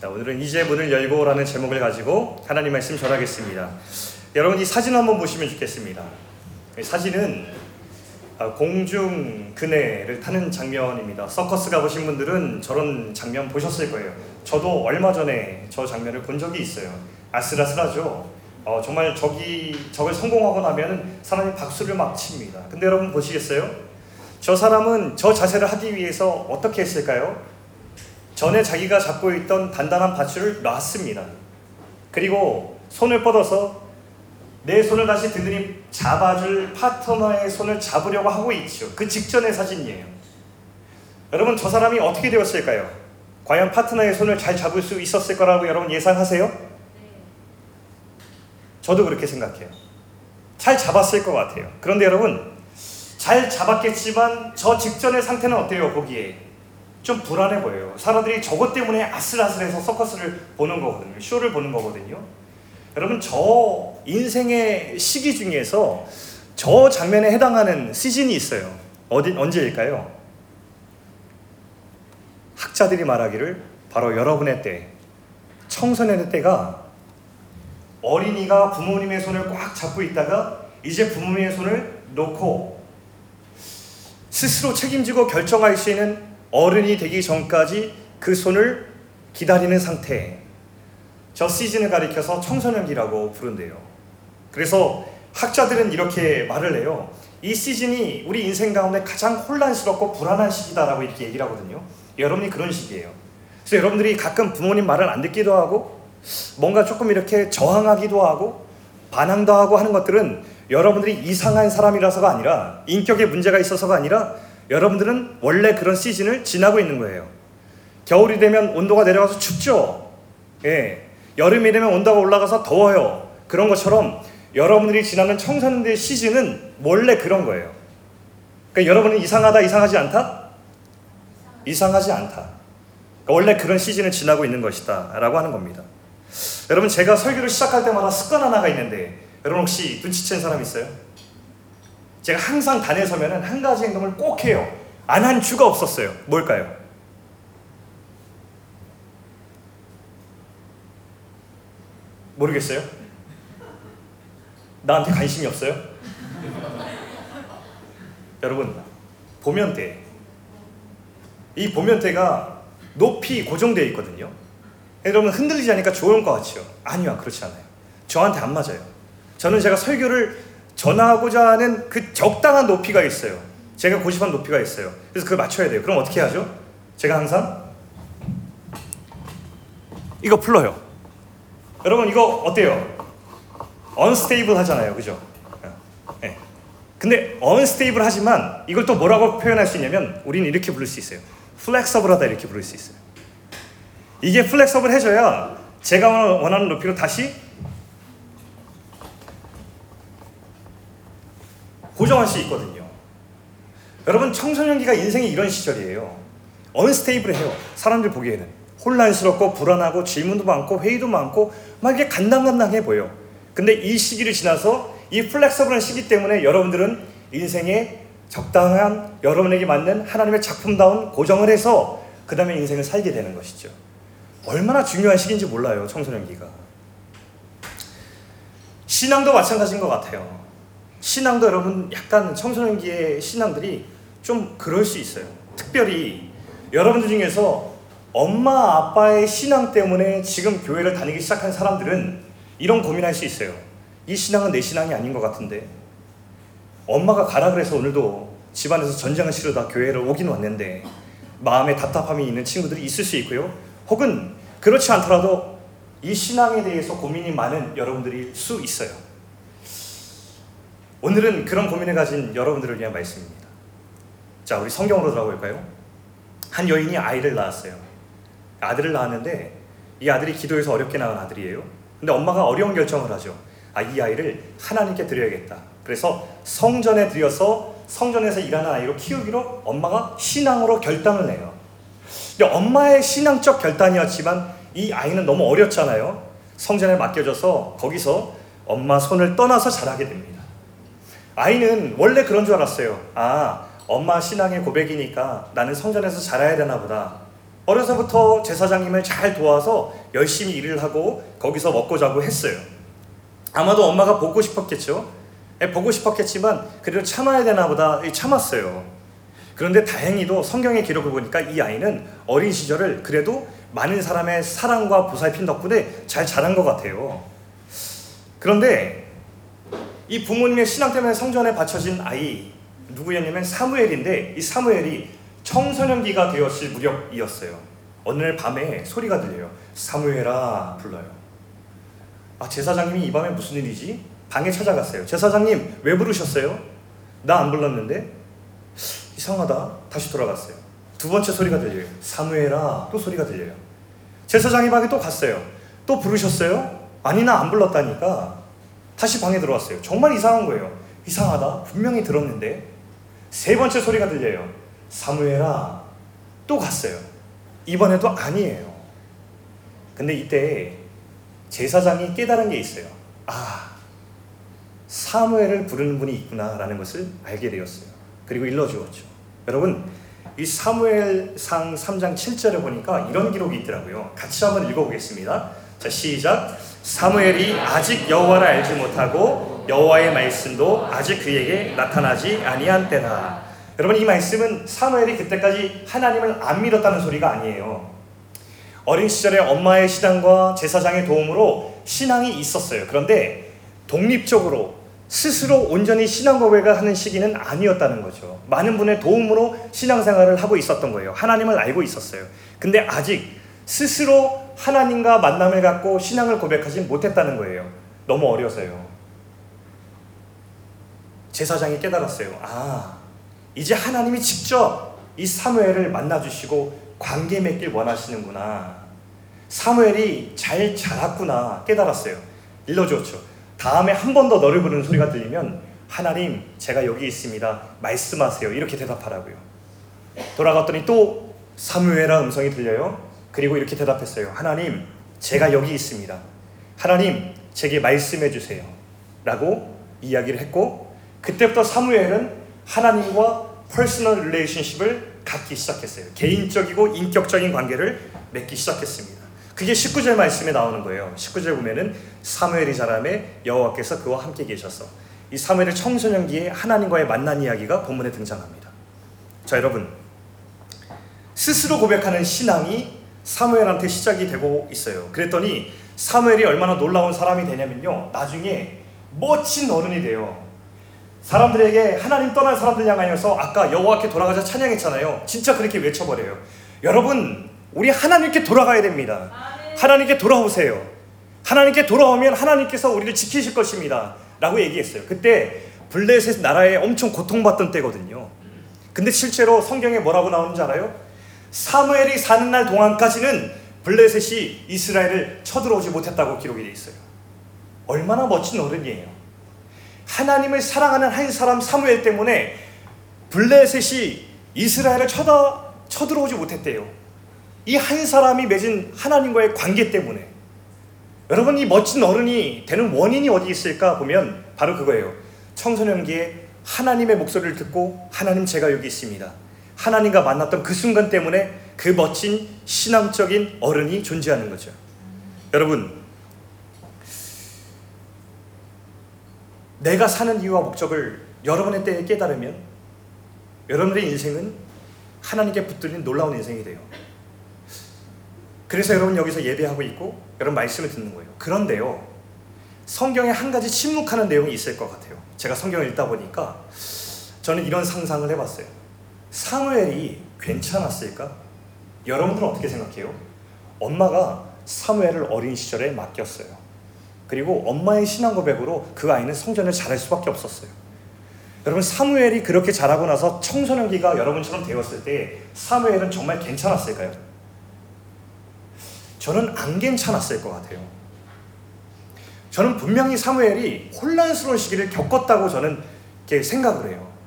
자, 오늘은 이제 문을 열고라는 제목을 가지고 하나님 말씀 전하겠습니다. 여러분 이 사진 한번 보시면 좋겠습니다. 이 사진은 아, 공중 그네를 타는 장면입니다. 서커스 가보신 분들은 저런 장면 보셨을 거예요. 저도 얼마 전에 저 장면을 본 적이 있어요. 아슬아슬하죠. 어, 정말 저기 저걸 성공하고 나면은 사람이 박수를 막 칩니다. 근데 여러분 보시겠어요? 저 사람은 저 자세를 하기 위해서 어떻게 했을까요? 전에 자기가 잡고 있던 단단한 밧줄을 놨습니다. 그리고 손을 뻗어서 내 손을 다시 든든히 잡아줄 파트너의 손을 잡으려고 하고 있죠. 그 직전의 사진이에요. 여러분 저 사람이 어떻게 되었을까요? 과연 파트너의 손을 잘 잡을 수 있었을 거라고 여러분 예상하세요? 저도 그렇게 생각해요. 잘 잡았을 것 같아요. 그런데 여러분 잘 잡았겠지만 저 직전의 상태는 어때요? 거기에 좀 불안해 보여요. 사람들이 저것 때문에 아슬아슬해서 서커스를 보는 거거든요. 쇼를 보는 거거든요. 여러분 저 인생의 시기 중에서 저 장면에 해당하는 시즌이 있어요. 어디 언제일까요? 학자들이 말하기를 바로 여러분의 때, 청소년의 때가 어린이가 부모님의 손을 꽉 잡고 있다가 이제 부모님의 손을 놓고 스스로 책임지고 결정할 수 있는 어른이 되기 전까지 그 손을 기다리는 상태. 저 시즌을 가리켜서 청소년기라고 부른대요. 그래서 학자들은 이렇게 말을 해요. 이 시즌이 우리 인생 가운데 가장 혼란스럽고 불안한 시기다라고 이렇게 얘기를 하거든요. 여러분이 그런 시기예요. 그래서 여러분들이 가끔 부모님 말을 안 듣기도 하고 뭔가 조금 이렇게 저항하기도 하고 반항도 하고 하는 것들은 여러분들이 이상한 사람이라서가 아니라 인격에 문제가 있어서가 아니라 여러분들은 원래 그런 시즌을 지나고 있는 거예요. 겨울이 되면 온도가 내려가서 춥죠. 예. 여름이 되면 온도가 올라가서 더워요. 그런 것처럼 여러분들이 지나는 청소년들의 시즌은 원래 그런 거예요. 그러니까 여러분은 이상하다, 이상하지 않다? 이상하지 않다. 그러니까 원래 그런 시즌을 지나고 있는 것이다. 라고 하는 겁니다. 여러분, 제가 설교를 시작할 때마다 습관 하나가 있는데, 여러분 혹시 눈치챈 사람 있어요? 제가 항상 단에 서면은 한 가지 행동을 꼭 해요. 안 한 주가 없었어요. 뭘까요? 모르겠어요? 나한테 관심이 없어요? 여러분, 보면대. 이 보면대가 높이 고정되어 있거든요. 여러분 흔들리지 않으니까 좋은 것 같죠? 아니요, 그렇지 않아요. 저한테 안 맞아요. 저는 제가 설교를 전하고자 하는 그 적당한 높이가 있어요. 제가 고집한 높이가 있어요. 그래서 그걸 맞춰야 돼요. 그럼 어떻게 하죠? 제가 항상 이거 풀러요. 여러분 이거 어때요? unstable 하잖아요. 그죠? 네. 근데 unstable 하지만 이걸 또 뭐라고 표현할 수 있냐면 우리는 이렇게 부를 수 있어요. flexible하다 이렇게 부를 수 있어요. 이게 flexible 해줘야 제가 원하는 높이로 다시 고정할 수 있거든요. 여러분 청소년기가 인생의 이런 시절이에요. unstable해요. 사람들 보기에는 혼란스럽고 불안하고 질문도 많고 회의도 많고 막 이게 간당간당해 보여. 근데 이 시기를 지나서 이 flexible한 시기 때문에 여러분들은 인생에 적당한 여러분에게 맞는 하나님의 작품다운 고정을 해서 그 다음에 인생을 살게 되는 것이죠. 얼마나 중요한 시기인지 몰라요, 청소년기가. 신앙도 마찬가지인 것 같아요. 신앙도 여러분 약간 청소년기의 신앙들이 좀 그럴 수 있어요. 특별히 여러분들 중에서 엄마 아빠의 신앙 때문에 지금 교회를 다니기 시작한 사람들은 이런 고민할 수 있어요. 이 신앙은 내 신앙이 아닌 것 같은데 엄마가 가라 그래서 오늘도 집안에서 전쟁을 치르다 교회를 오긴 왔는데 마음에 답답함이 있는 친구들이 있을 수 있고요. 혹은 그렇지 않더라도 이 신앙에 대해서 고민이 많은 여러분들일 수 있어요. 오늘은 그런 고민을 가진 여러분들을 위한 말씀입니다. 자, 우리 성경으로 들어볼까요? 한 여인이 아이를 낳았어요. 아들을 낳았는데 이 아들이 기도해서 어렵게 낳은 아들이에요. 근데 엄마가 어려운 결정을 하죠. 아, 이 아이를 하나님께 드려야겠다. 그래서 성전에 들여서 성전에서 일하는 아이로 키우기로 엄마가 신앙으로 결단을 해요. 근데 엄마의 신앙적 결단이었지만 이 아이는 너무 어렸잖아요. 성전에 맡겨져서 거기서 엄마 손을 떠나서 자라게 됩니다. 아이는 원래 그런 줄 알았어요. 아, 엄마 신앙의 고백이니까 나는 성전에서 자라야 되나 보다. 어려서부터 제사장님을 잘 도와서 열심히 일을 하고 거기서 먹고 자고 했어요. 아마도 엄마가 보고 싶었겠죠. 예, 보고 싶었겠지만 그래도 참아야 되나 보다 참았어요. 그런데 다행히도 성경의 기록을 보니까 이 아이는 어린 시절을 그래도 많은 사람의 사랑과 보살핌 덕분에 잘 자란 것 같아요. 그런데 이 부모님의 신앙 때문에 성전에 바쳐진 아이 누구였냐면 사무엘인데 이 사무엘이 청소년기가 되었을 무렵이었어요. 어느 날 밤에 소리가 들려요. 사무엘아 불러요. 아 제사장님이 이 밤에 무슨 일이지? 방에 찾아갔어요. 제사장님 왜 부르셨어요? 나 안 불렀는데 이상하다. 다시 돌아갔어요. 두 번째 소리가 들려요. 사무엘아 또 소리가 들려요. 제사장이 방에 또 갔어요. 또 부르셨어요? 아니 나 안 불렀다니까. 다시 방에 들어왔어요. 정말 이상한 거예요. 이상하다. 분명히 들었는데 세 번째 소리가 들려요. 사무엘아 또 갔어요. 이번에도 아니에요. 근데 이때 제사장이 깨달은 게 있어요. 아 사무엘을 부르는 분이 있구나라는 것을 알게 되었어요. 그리고 일러주었죠. 여러분 이 사무엘상 3장 7절에 보니까 이런 기록이 있더라고요. 같이 한번 읽어보겠습니다. 자 시작. 사무엘이 아직 여호와를 알지 못하고 여호와의 말씀도 아직 그에게 나타나지 아니한 때라. 여러분 이 말씀은 사무엘이 그때까지 하나님을 안 믿었다는 소리가 아니에요. 어린 시절에 엄마의 신앙과 제사장의 도움으로 신앙이 있었어요. 그런데 독립적으로 스스로 온전히 신앙 고백을 하는 시기는 아니었다는 거죠. 많은 분의 도움으로 신앙생활을 하고 있었던 거예요. 하나님을 알고 있었어요. 근데 아직 스스로 하나님과 만남을 갖고 신앙을 고백하지 못했다는 거예요. 너무 어려서요. 제사장이 깨달았어요. 아, 이제 하나님이 직접 이 사무엘을 만나주시고 관계 맺길 원하시는구나. 사무엘이 잘 자랐구나 깨달았어요. 일러주었죠. 다음에 한 번 더 너를 부르는 소리가 들리면 하나님 제가 여기 있습니다. 말씀하세요. 이렇게 대답하라고요. 돌아갔더니 또 사무엘아 음성이 들려요. 그리고 이렇게 대답했어요. 하나님 제가 여기 있습니다. 하나님 제게 말씀해 주세요. 라고 이야기를 했고 그때부터 사무엘은 하나님과 personal relationship을 갖기 시작했어요. 개인적이고 인격적인 관계를 맺기 시작했습니다. 그게 19절 말씀에 나오는 거예요. 19절 보면은 사무엘이 자람에 여호와께서 그와 함께 계셔서 이 사무엘의 청소년기에 하나님과의 만난 이야기가 본문에 등장합니다. 자 여러분 스스로 고백하는 신앙이 사무엘한테 시작이 되고 있어요. 그랬더니 사무엘이 얼마나 놀라운 사람이 되냐면요. 나중에 멋진 어른이 돼요. 사람들에게 하나님 떠난 사람들 향하여서 아까 여호와께 돌아가자 찬양했잖아요. 진짜 그렇게 외쳐버려요. 여러분 우리 하나님께 돌아가야 됩니다. 하나님께 돌아오세요. 하나님께 돌아오면 하나님께서 우리를 지키실 것입니다. 라고 얘기했어요. 그때 블레셋 나라에 엄청 고통받던 때거든요. 근데 실제로 성경에 뭐라고 나오는지 알아요? 사무엘이 사는 날 동안까지는 블레셋이 이스라엘을 쳐들어오지 못했다고 기록이 되어 있어요. 얼마나 멋진 어른이에요. 하나님을 사랑하는 한 사람 사무엘 때문에 블레셋이 이스라엘을 쳐다, 쳐들어오지 못했대요. 이 한 사람이 맺은 하나님과의 관계 때문에. 여러분, 이 멋진 어른이 되는 원인이 어디 있을까 보면 바로 그거예요. 청소년기에 하나님의 목소리를 듣고 하나님 제가 여기 있습니다. 하나님과 만났던 그 순간 때문에 그 멋진 신앙적인 어른이 존재하는 거죠. 여러분, 내가 사는 이유와 목적을 여러분의 때에 깨달으면 여러분의 인생은 하나님께 붙들린 놀라운 인생이 돼요. 그래서 여러분 여기서 예배하고 있고 여러분 말씀을 듣는 거예요. 그런데요. 성경에 한 가지 침묵하는 내용이 있을 것 같아요. 제가 성경을 읽다 보니까 저는 이런 상상을 해봤어요. 사무엘이 괜찮았을까? 여러분들은 어떻게 생각해요? 엄마가 사무엘을 어린 시절에 맡겼어요. 그리고 엄마의 신앙 고백으로 그 아이는 성전을 잘할 수밖에 없었어요. 여러분 사무엘이 그렇게 자라고 나서 청소년기가 여러분처럼 되었을 때 사무엘은 정말 괜찮았을까요? 저는 안 괜찮았을 것 같아요. 저는 분명히 사무엘이 혼란스러운 시기를 겪었다고 저는 생각을 해요.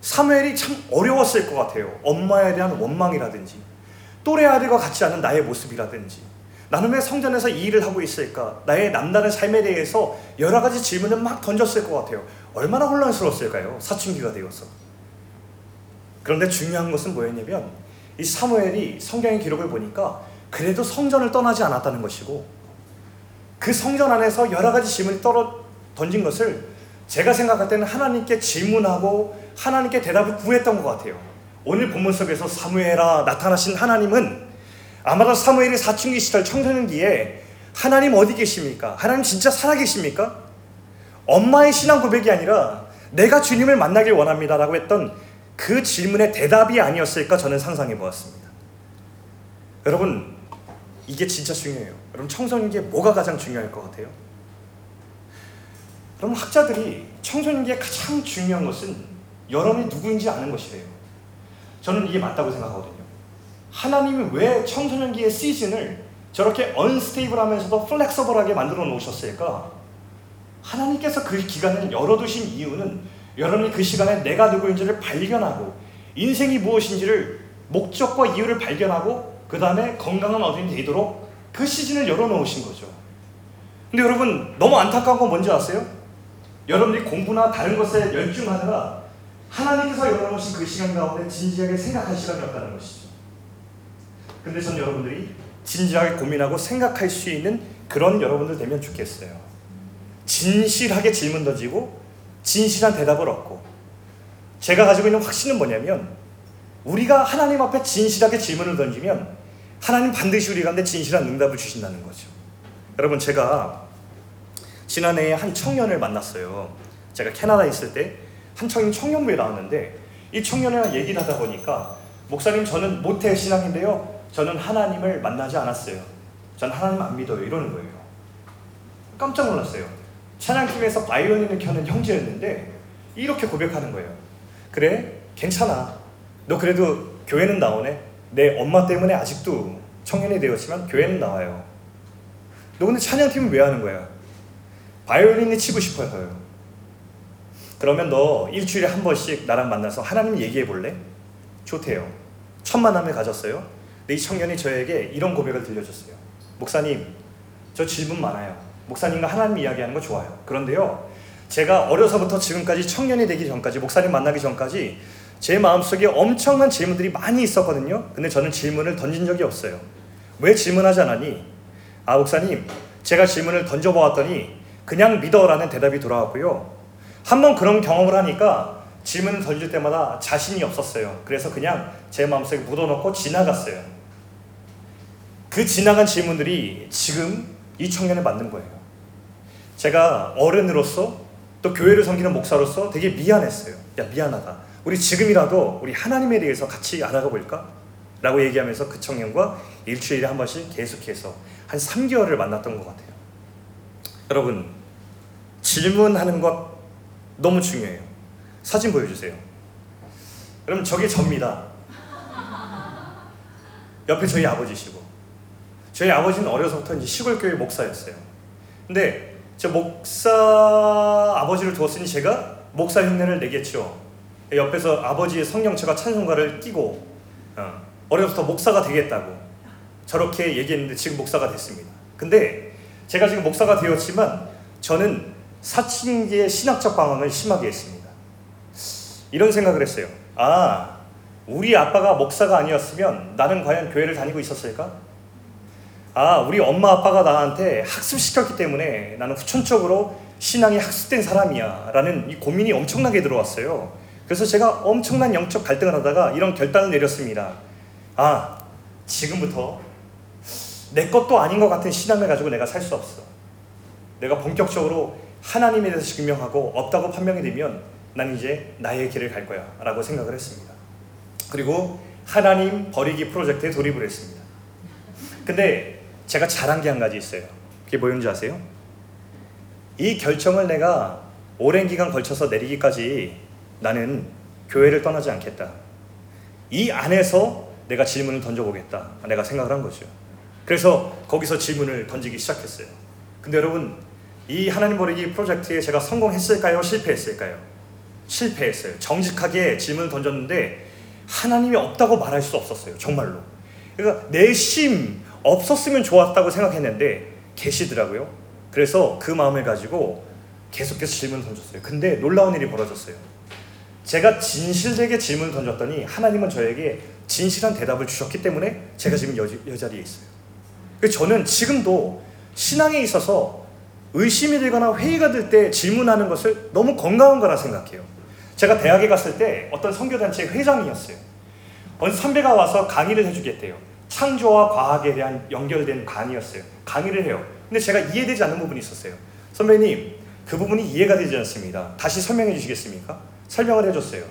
사무엘이 참 어려웠을 것 같아요. 엄마에 대한 원망이라든지 또래 아들과 같지 않은 나의 모습이라든지 나는 왜 성전에서 이 일을 하고 있을까? 나의 남다른 삶에 대해서 여러 가지 질문을 막 던졌을 것 같아요. 얼마나 혼란스러웠을까요? 사춘기가 되어서. 그런데 중요한 것은 뭐였냐면 이 사무엘이 성경의 기록을 보니까 그래도 성전을 떠나지 않았다는 것이고 그 성전 안에서 여러 가지 질문이 떨어 던진 것을 제가 생각할 때는 하나님께 질문하고 하나님께 대답을 구했던 것 같아요. 오늘 본문 속에서 사무엘아 나타나신 하나님은 아마도 사무엘이 사춘기 시절 청소년기에 하나님 어디 계십니까? 하나님 진짜 살아계십니까? 엄마의 신앙 고백이 아니라 내가 주님을 만나길 원합니다 라고 했던 그 질문의 대답이 아니었을까 저는 상상해 보았습니다. 여러분 이게 진짜 중요해요. 여러분 청소년기에 뭐가 가장 중요할 것 같아요? 그럼 학자들이 청소년기에 가장 중요한 것은 여러분이 누구인지 아는 것이래요. 저는 이게 맞다고 생각하거든요. 하나님이 왜 청소년기의 시즌을 저렇게 언스테이블하면서도 플렉서블하게 만들어 놓으셨을까? 하나님께서 그 기간을 열어두신 이유는 여러분이 그 시간에 내가 누구인지를 발견하고 인생이 무엇인지를 목적과 이유를 발견하고 그 다음에 건강한 어른이 되도록 그 시즌을 열어놓으신 거죠. 근데 여러분 너무 안타까운 건 뭔지 아세요? 여러분들이 공부나 다른 것에 열중하느라 하나님께서 열어놓으신 그 시간 가운데 진지하게 생각할 시간이 없다는 것이죠. 근데 전 여러분들이 진지하게 고민하고 생각할 수 있는 그런 여러분들 되면 좋겠어요. 진실하게 질문 던지고 진실한 대답을 얻고 제가 가지고 있는 확신은 뭐냐면 우리가 하나님 앞에 진실하게 질문을 던지면 하나님 반드시 우리 가운데 진실한 응답을 주신다는 거죠. 여러분 제가 지난해에 한 청년을 만났어요. 제가 캐나다에 있을 때 한 청년 청년부에 나왔는데 이 청년이랑 얘기를 하다 보니까 목사님 저는 모태 신앙인데요. 저는 하나님을 만나지 않았어요. 전 하나님 안 믿어요. 이러는 거예요. 깜짝 놀랐어요. 찬양팀에서 바이올린을 켜는 형제였는데 이렇게 고백하는 거예요. 그래? 괜찮아. 너 그래도 교회는 나오네. 내 엄마 때문에 아직도 청년이 되었지만 교회는 나와요. 너 근데 찬양팀은 왜 하는 거야? 바이올린을 치고 싶어서요. 그러면 너 일주일에 한 번씩 나랑 만나서 하나님 얘기해 볼래? 좋대요. 첫 만남을 가졌어요. 근데 이 청년이 저에게 이런 고백을 들려줬어요. 목사님, 저 질문 많아요. 목사님과 하나님 이야기하는 거 좋아요. 그런데요, 제가 어려서부터 지금까지 청년이 되기 전까지, 목사님 만나기 전까지 제 마음속에 엄청난 질문들이 많이 있었거든요. 근데 저는 질문을 던진 적이 없어요. 왜 질문하지 않았니? 아, 목사님, 제가 질문을 던져보았더니 그냥 믿어라는 대답이 돌아왔고요. 한 번 그런 경험을 하니까 질문을 던질 때마다 자신이 없었어요. 그래서 그냥 제 마음속에 묻어놓고 지나갔어요. 그 지나간 질문들이 지금 이 청년을 만든 거예요. 제가 어른으로서 또 교회를 섬기는 목사로서 되게 미안했어요. 야, 미안하다. 우리 지금이라도 우리 하나님에 대해서 같이 알아가 볼까? 라고 얘기하면서 그 청년과 일주일에 한 번씩 계속해서 한 3개월을 만났던 것 같아요. 여러분, 질문하는 것 너무 중요해요. 사진 보여주세요. 여러분, 저게 접니다. 옆에 저희 아버지시고. 저희 아버지는 어려서부터 이제 시골교회 목사였어요. 근데 저 목사 아버지를 두었으니 제가 목사 흉내를 내겠죠. 옆에서 아버지의 성경책과 찬송가를 끼고 어, 어려서부터 목사가 되겠다고 저렇게 얘기했는데 지금 목사가 됐습니다. 근데 제가 지금 목사가 되었지만 저는 사춘기의 신학적 방황을 심하게 했습니다. 이런 생각을 했어요. 아, 우리 아빠가 목사가 아니었으면 나는 과연 교회를 다니고 있었을까? 아, 우리 엄마 아빠가 나한테 학습시켰기 때문에 나는 후천적으로 신앙이 학습된 사람이야. 라는 이 고민이 엄청나게 들어왔어요. 그래서 제가 엄청난 영적 갈등을 하다가 이런 결단을 내렸습니다. 아, 지금부터 내 것도 아닌 것 같은 신앙을 가지고 내가 살 수 없어. 내가 본격적으로 하나님에 대해서 증명하고 없다고 판명이 되면 난 이제 나의 길을 갈 거야. 라고 생각을 했습니다. 그리고 하나님 버리기 프로젝트에 돌입을 했습니다. 근데 제가 잘한 게 한 가지 있어요. 그게 뭐였는지 아세요? 이 결정을 내가 오랜 기간 걸쳐서 내리기까지 나는 교회를 떠나지 않겠다. 이 안에서 내가 질문을 던져보겠다. 내가 생각을 한 거죠. 그래서 거기서 질문을 던지기 시작했어요. 근데 여러분, 이 하나님 버리기 프로젝트에 제가 성공했을까요? 실패했을까요? 실패했어요. 정직하게 질문을 던졌는데 하나님이 없다고 말할 수 없었어요. 정말로. 그러니까 내 심 없었으면 좋았다고 생각했는데 계시더라고요. 그래서 그 마음을 가지고 계속해서 질문을 던졌어요. 근데 놀라운 일이 벌어졌어요. 제가 진실되게 질문을 던졌더니 하나님은 저에게 진실한 대답을 주셨기 때문에 제가 지금 여, 여자리에 있어요. 저는 지금도 신앙에 있어서 의심이 들거나 회의가 들 때 질문하는 것을 너무 건강한 거라 생각해요. 제가 대학에 갔을 때 어떤 선교단체 회장이었어요. 어느 선배가 와서 강의를 해주겠대요. 창조와 과학에 대한 연결된 강의였어요. 강의를 해요. 근데 제가 이해되지 않는 부분이 있었어요. 선배님, 그 부분이 이해가 되지 않습니다. 다시 설명해 주시겠습니까? 설명을 해줬어요.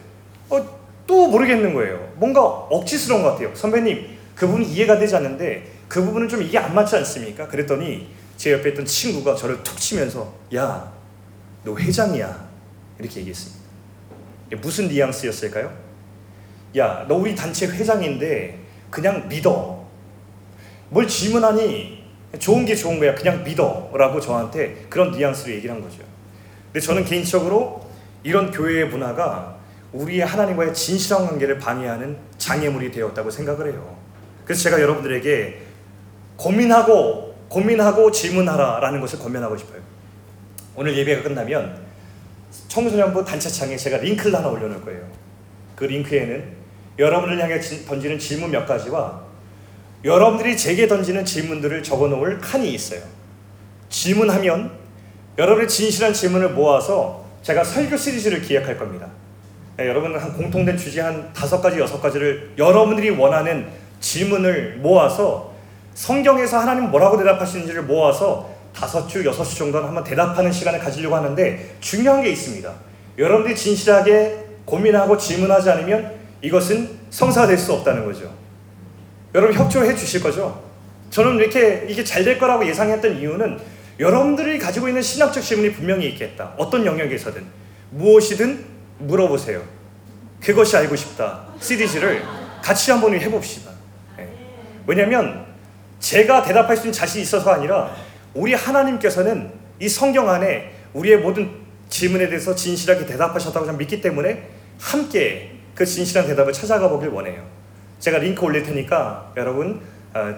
어, 또 모르겠는 거예요. 뭔가 억지스러운 것 같아요. 선배님, 그 부분이 이해가 되지 않는데 그 부분은 좀 이게 안 맞지 않습니까? 그랬더니 제 옆에 있던 친구가 저를 툭 치면서 야, 너 회장이야. 이렇게 얘기했습니다. 무슨 뉘앙스였을까요? 야, 너 우리 단체 회장인데 그냥 믿어. 뭘 질문하니 좋은 게 좋은 거야. 그냥 믿어. 라고 저한테 그런 뉘앙스로 얘기를 한 거죠. 근데 저는 개인적으로 이런 교회의 문화가 우리의 하나님과의 진실한 관계를 방해하는 장애물이 되었다고 생각을 해요. 그래서 제가 여러분들에게 고민하고 고민하고 질문하라라는 것을 권면하고 싶어요. 오늘 예배가 끝나면 청소년부 단체창에 제가 링크를 하나 올려놓을 거예요. 그 링크에는 여러분을 향해 던지는 질문 몇 가지와 여러분들이 제게 던지는 질문들을 적어놓을 칸이 있어요. 질문하면 여러분의 진실한 질문을 모아서 제가 설교 시리즈를 기획할 겁니다. 네, 여러분은 한 공통된 주제 한 다섯 가지 여섯 가지를 여러분들이 원하는 질문을 모아서 성경에서 하나님 뭐라고 대답하시는지를 모아서 다섯 주 여섯 주 정도는 한번 대답하는 시간을 가지려고 하는데 중요한 게 있습니다. 여러분들이 진실하게 고민하고 질문하지 않으면 이것은 성사될 수 없다는 거죠. 여러분 협조해 주실 거죠? 저는 이렇게 이게 잘 될 거라고 예상했던 이유는 여러분들이 가지고 있는 신학적 질문이 분명히 있겠다. 어떤 영역에서든 무엇이든 물어보세요. 그것이 알고 싶다. 시리즈를 같이 한번 해봅시다. 네. 왜냐하면 제가 대답할 수 있는 자신이 있어서가 아니라 우리 하나님께서는 이 성경 안에 우리의 모든 질문에 대해서 진실하게 대답하셨다고 믿기 때문에 함께 그 진실한 대답을 찾아가 보길 원해요. 제가 링크 올릴 테니까 여러분 어,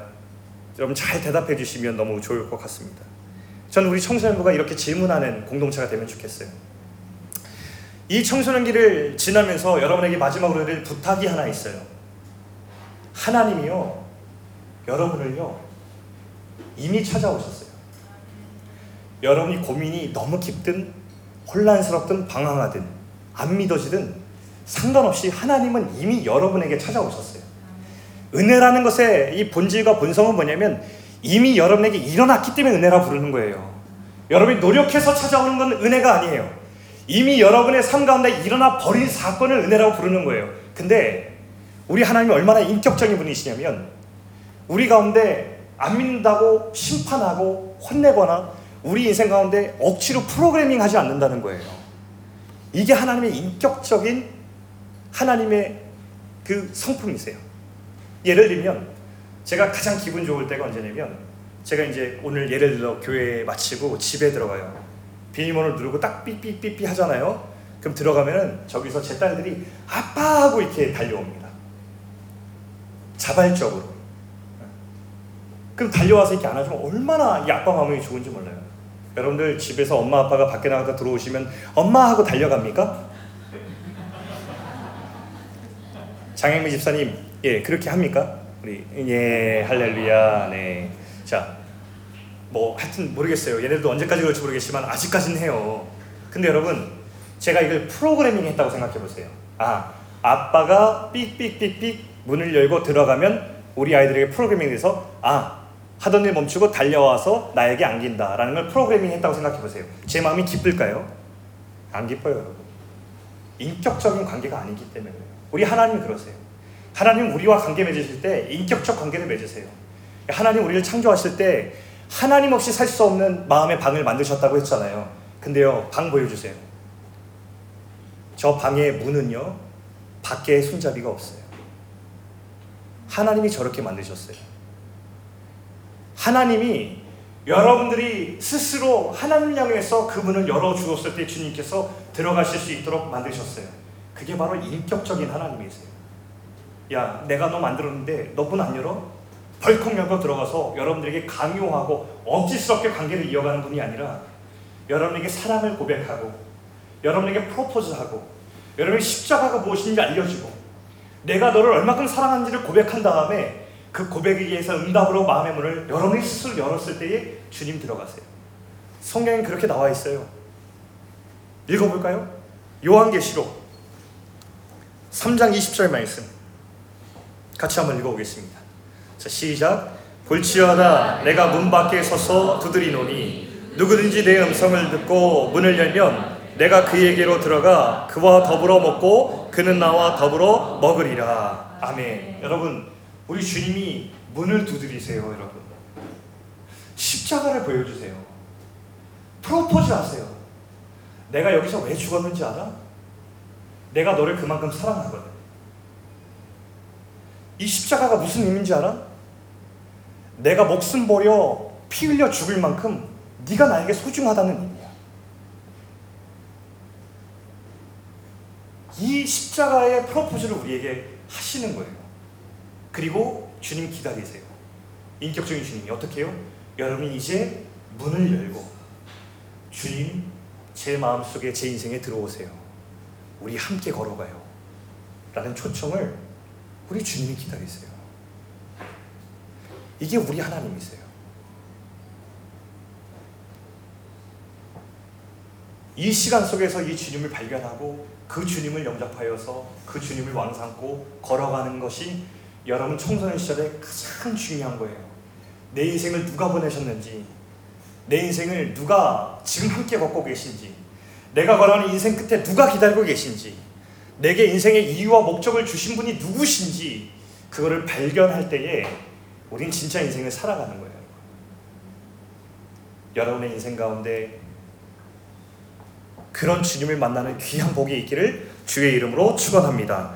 여러분 잘 대답해 주시면 너무 좋을 것 같습니다. 저는 우리 청소년부가 이렇게 질문하는 공동체가 되면 좋겠어요. 이 청소년기를 지나면서 여러분에게 마지막으로 드릴 부탁이 하나 있어요. 하나님이요, 여러분을요, 이미 찾아오셨어요. 여러분이 고민이 너무 깊든, 혼란스럽든, 방황하든, 안 믿어지든, 상관없이 하나님은 이미 여러분에게 찾아오셨어요. 은혜라는 것의 이 본질과 본성은 뭐냐면, 이미 여러분에게 일어났기 때문에 은혜라 부르는 거예요. 여러분이 노력해서 찾아오는 건 은혜가 아니에요. 이미 여러분의 삶 가운데 일어나 버린 사건을 은혜라고 부르는 거예요. 근데 우리 하나님이 얼마나 인격적인 분이시냐면 우리 가운데 안 믿는다고 심판하고 혼내거나 우리 인생 가운데 억지로 프로그래밍 하지 않는다는 거예요. 이게 하나님의 인격적인 하나님의 그 성품이세요. 예를 들면 제가 가장 기분 좋을 때가 언제냐면 제가 이제 오늘 예를 들어 교회 마치고 집에 들어가요. 비밀번호를 누르고 딱 삐삐삐삐 하잖아요. 그럼 들어가면은 저기서 제 딸들이 아빠 하고 이렇게 달려옵니다. 자발적으로. 그럼 달려와서 이렇게 안아주면 얼마나 이 아빠 마음이 좋은지 몰라요. 여러분들 집에서 엄마 아빠가 밖에 나가다 들어오시면 엄마 하고 달려갑니까? 장영미 집사님, 예, 그렇게 합니까? 우리 예, 할렐루야, 네. 자, 뭐 하여튼 모르겠어요. 얘네들도 언제까지 그럴지 모르겠지만 아직까지는 해요. 근데 여러분 제가 이걸 프로그래밍 했다고 생각해 보세요. 아 아빠가 삑삑삑삑 문을 열고 들어가면 우리 아이들에게 프로그래밍 돼서 아 하던 일 멈추고 달려와서 나에게 안긴다라는 걸 프로그래밍 했다고 생각해 보세요. 제 마음이 기쁠까요? 안 기뻐요, 여러분. 인격적인 관계가 아니기 때문에 우리 하나님 그러세요. 하나님 우리와 관계 맺으실 때 인격적 관계를 맺으세요. 하나님 우리를 창조하실 때 하나님 없이 살 수 없는 마음의 방을 만드셨다고 했잖아요. 근데요, 방 보여주세요. 저 방의 문은요, 밖에 손잡이가 없어요. 하나님이 저렇게 만드셨어요. 하나님이 여러분들이 스스로 하나님을 향해서 그 문을 열어주었을 때 주님께서 들어가실 수 있도록 만드셨어요. 그게 바로 인격적인 하나님이세요. 야, 내가 너 만들었는데 너문안 열어? 벌컥 열고 들어가서 여러분들에게 강요하고 억지스럽게 관계를 이어가는 분이 아니라 여러분에게 사랑을 고백하고 여러분에게 프로포즈하고 여러분의 십자가가 무엇인지 알려주고 내가 너를 얼마큼 사랑하는지를 고백한 다음에 그 고백에 의해서 응답으로 마음의 문을 여러분이 스스로 열었을 때에 주님 들어가세요. 성경에 그렇게 나와 있어요. 읽어볼까요? 요한계시록 3장 20절 말씀 같이 한번 읽어보겠습니다. 자 시작 볼지어다 내가 문 밖에 서서 두드리노니 누구든지 내 음성을 듣고 문을 열면 내가 그에게로 들어가 그와 더불어 먹고 그는 나와 더불어 먹으리라 아멘 여러분 우리 주님이 문을 두드리세요 여러분 십자가를 보여주세요 프로포즈 하세요 내가 여기서 왜 죽었는지 알아? 내가 너를 그만큼 사랑하거든 이 십자가가 무슨 의미인지 알아? 내가 목숨 버려 피 흘려 죽을 만큼 네가 나에게 소중하다는 의미야. 이 십자가의 프로포즈를 우리에게 하시는 거예요. 그리고 주님 기다리세요. 인격적인 주님이 어떻게 해요? 여러분이 이제 문을 열고 주님 제 마음속에 제 인생에 들어오세요. 우리 함께 걸어가요. 라는 초청을 우리 주님이 기다리세요. 이게 우리 하나님이세요. 이 시간 속에서 이 주님을 발견하고 그 주님을 영접하여서 그 주님을 왕삼고 걸어가는 것이 여러분 청소년 시절에 가장 중요한 거예요. 내 인생을 누가 보내셨는지, 내 인생을 누가 지금 함께 걷고 계신지, 내가 걸어가는 인생 끝에 누가 기다리고 계신지, 내게 인생의 이유와 목적을 주신 분이 누구신지, 그거를 발견할 때에 우린 진짜 인생을 살아가는 거예요. 여러분의 인생 가운데 그런 주님을 만나는 귀한 복이 있기를 주의 이름으로 축원합니다.